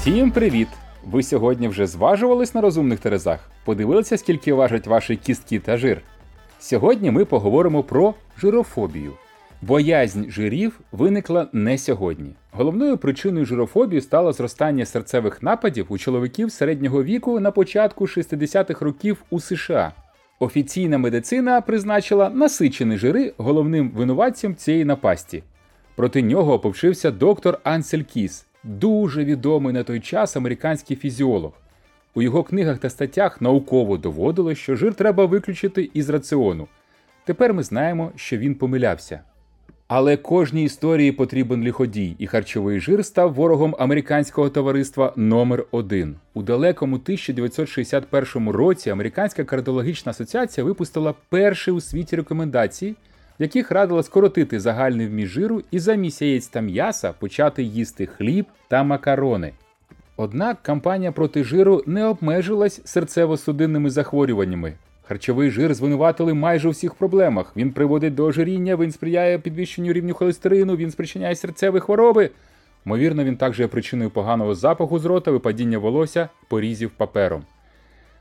Всім привіт! Ви сьогодні вже зважувались на розумних терезах? Подивилися, скільки важать ваші кістки та жир? Сьогодні ми поговоримо про жирофобію. Боязнь жирів виникла не сьогодні. Головною причиною жирофобії стало зростання серцевих нападів у чоловіків середнього віку на початку 60-х років у США. Офіційна медицина призначила насичені жири головним винуватцем цієї напасті. Проти нього оповчився доктор Ансель Кіс, дуже відомий на той час американський фізіолог. У його книгах та статтях науково доводилось, що жир треба виключити із раціону. Тепер ми знаємо, що він помилявся. Але кожній історії потрібен лиходій, і харчовий жир став ворогом американського товариства номер 1 У далекому 1961 році Американська кардіологічна асоціація випустила перші у світі рекомендації, яких радила скоротити загальний вміст жиру і замість яєць та м'яса почати їсти хліб та макарони. Однак кампанія проти жиру не обмежилась серцево-судинними захворюваннями. Харчовий жир звинуватили майже у всіх проблемах. Він приводить до ожиріння, він сприяє підвищенню рівню холестерину, він спричиняє серцеві хвороби. Ймовірно, він також є причиною поганого запаху з рота, випадіння волосся, порізів папером.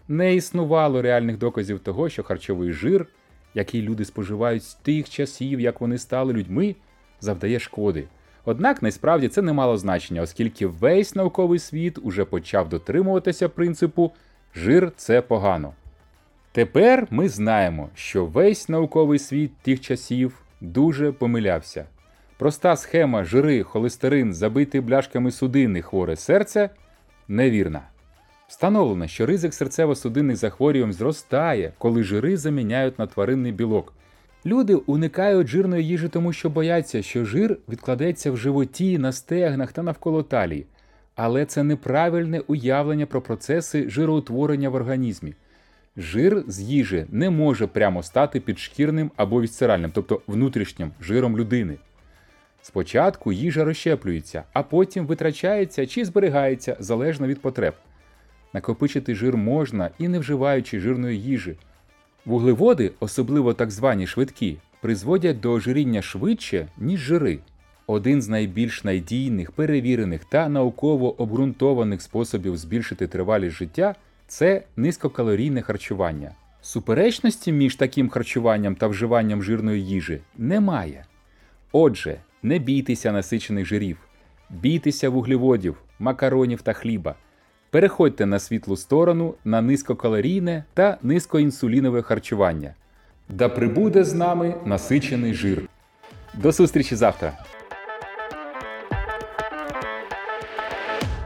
Не існувало реальних доказів того, що харчовий жир, який люди споживають з тих часів, як вони стали людьми, завдає шкоди. Однак насправді це не мало значення, оскільки весь науковий світ уже почав дотримуватися принципу жир це погано. Тепер ми знаємо, що весь науковий світ тих часів дуже помилявся. Проста схема жири, холестерин, забитий бляшками судини, хворе серце невірна. Встановлено, що ризик серцево-судинних захворювань зростає, коли жири заміняють на тваринний білок. Люди уникають жирної їжі, тому що бояться, що жир відкладеться в животі, на стегнах та навколо талії. Але це неправильне уявлення про процеси жироутворення в організмі. Жир з їжі не може прямо стати підшкірним або вісцеральним, тобто внутрішнім жиром людини. Спочатку їжа розщеплюється, а потім витрачається чи зберігається залежно від потреб. Накопичити жир можна і не вживаючи жирної їжі. Вуглеводи, особливо так звані швидкі, призводять до ожиріння швидше, ніж жири. Один з найбільш надійних, перевірених та науково обґрунтованих способів збільшити тривалість життя це низькокалорійне харчування. Суперечності між таким харчуванням та вживанням жирної їжі немає. Отже, не бійтеся насичених жирів, бійтеся вуглеводів, макаронів та хліба. Переходьте на світлу сторону на низькокалорійне та низькоінсулінове харчування. Да прибуде з нами насичений жир. До зустрічі завтра!